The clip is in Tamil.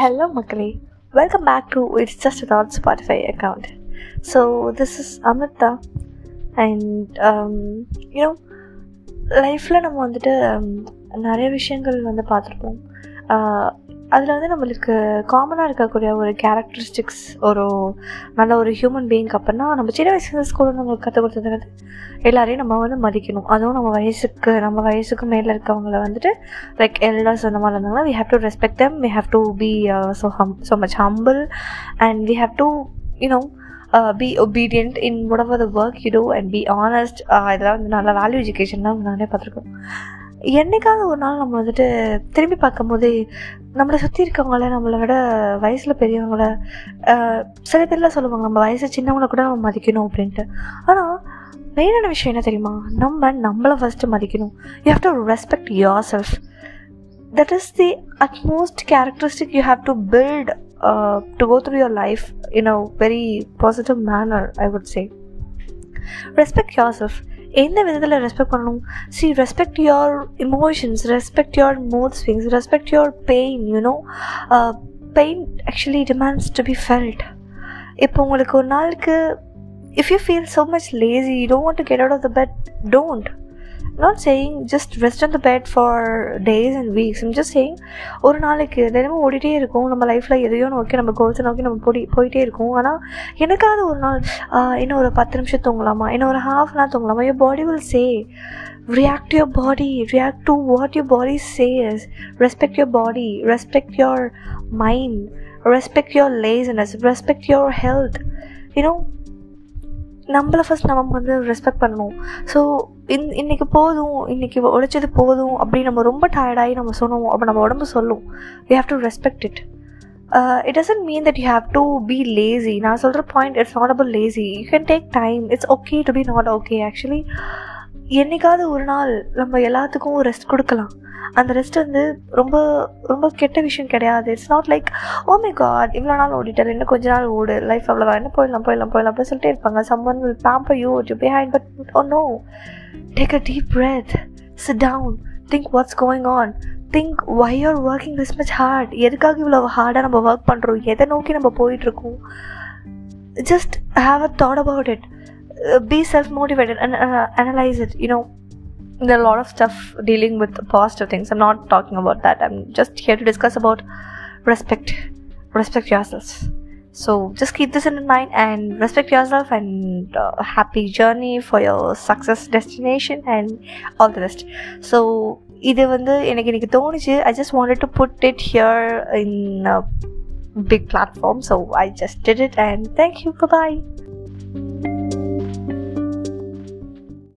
Hello, மக்களே welcome back to it's just without Spotify account so this is Amritha and you know லைஃப்பில் நம்ம வந்துட்டு um, நிறைய விஷயங்கள் வந்து பார்த்துருப்போம். அதில் வந்து நம்மளுக்கு காமனாக இருக்கக்கூடிய ஒரு கேரக்டரிஸ்டிக்ஸ் ஒரு நல்ல ஒரு ஹியூமன் பீயிங் அப்படின்னா நம்ம சின்ன வயசுல ஸ்கூலில் நம்மளுக்கு கற்றுக் கொடுத்தது வந்து எல்லாரையும் நம்ம வந்து மதிக்கணும். அதுவும் நம்ம வயசுக்கு நம்ம வயசுக்கு மேலே இருக்கவங்கள வந்துட்டு லைக் எல்டர்ஸ் அந்த மாதிரி இருந்தாங்கன்னா we have to respect them we have to be so hmm so much humble and we have to you know be obedient in whatever the work you do and be honest இதெல்லாம் வந்து நல்ல வேல்யூ எஜுகேஷன் தான் நிறைய பார்த்துருக்கோம் என்னைக்காவது ஒரு நாள் நம்ம வந்துட்டு திரும்பி பார்க்கும்போது நம்மளை சுற்றி இருக்கவங்கள நம்மளை விட வயசில் பெரியவங்கள சில பேர்லாம் சொல்லுவாங்க நம்ம வயசு சின்னவங்கள கூட நம்ம மதிக்கணும் அப்படின்ட்டு. ஆனால் மெயினான விஷயம் என்ன தெரியுமா? நம்ம நம்மளை ஃபஸ்ட்டு மதிக்கணும். You have to respect your self that is the utmost characteristic you have to build to go through your life in a very positive manner I would say respect respect self எந்த விதத்தில் ரெஸ்பெக்ட் பண்ணணும்? See respect your emotions respect your mood swings respect your pain you know pain actually demands to be felt இப்போ உங்களுக்கு ஒரு நாளுக்கு if you feel so much lazy you don't want to get out of the bed not saying just rest on the bed for days and weeks I'm just saying ஒரு நாளைக்கு தினமும் ஓடிட்டே இருக்கும் நம்ம லைஃப்பில் எதையோ நோக்கி நம்ம கோல்ஸை நோக்கி நம்ம போடி போயிட்டே இருக்கோம் ஆனால் எனக்காவது ஒரு நாள் ஆஹ், இன்னும் ஒரு பத்து நிமிஷம் தூங்கலாமா இன்னும் ஒரு half an தூங்கலாமா your body will say react to your body react to what your body says respect your body respect your mind respect your laziness respect your health you know நம்மளை ஃபஸ்ட் நம்ம வந்து ரெஸ்பெக்ட் பண்ணணும் ஸோ இன் இன்றைக்கி போதும் இன்றைக்கி உழைச்சது போதும் அப்படி நம்ம ரொம்ப டயர்டாகி நம்ம சொன்னோம் அப்போ நம்ம உடம்பு சொல்லும். We have to respect it it doesn't mean that you have to be lazy நான் சொல்கிற point it's not about lazy you can take time it's okay to be not okay actually என்றைக்காவது ஒரு நாள் நம்ம எல்லாத்துக்கும் ரெஸ்ட் கொடுக்கலாம். அந்த ரெஸ்ட் வந்து ரொம்ப ரொம்ப கெட்ட விஷயம் கிடையாது it's not like oh my god இவ்வளோ நாள் ஓடிட்டார் இன்னும் கொஞ்ச நாள் ஓடு லைஃப் அவ்வளோதான் என்ன போயிடலாம் போயிடலாம் போயிடலாம் அப்படின்னு சொல்லிட்டே இருப்பாங்க someone will pamper you to behind but oh no take a deep breath sit down think what's going on think why are working this much hard எதுக்காக இவ்வளோ ஹார்டாக நம்ம ஒர்க் பண்ணுறோம் எதை நோக்கி நம்ம போயிட்டுருக்கோம் just have a thought about it be self motivated and analyse it you know there are a lot of stuff dealing with positive things i'm not talking about that i'm just here to discuss about respect respect yourselves so just keep this in mind and respect yourself and uh, happy journey for your success destination and all the rest so இது வந்து எனக்கு இன்னைக்கு தோணுச்சு I just wanted to put it here in big platform so I just did it and thank you bye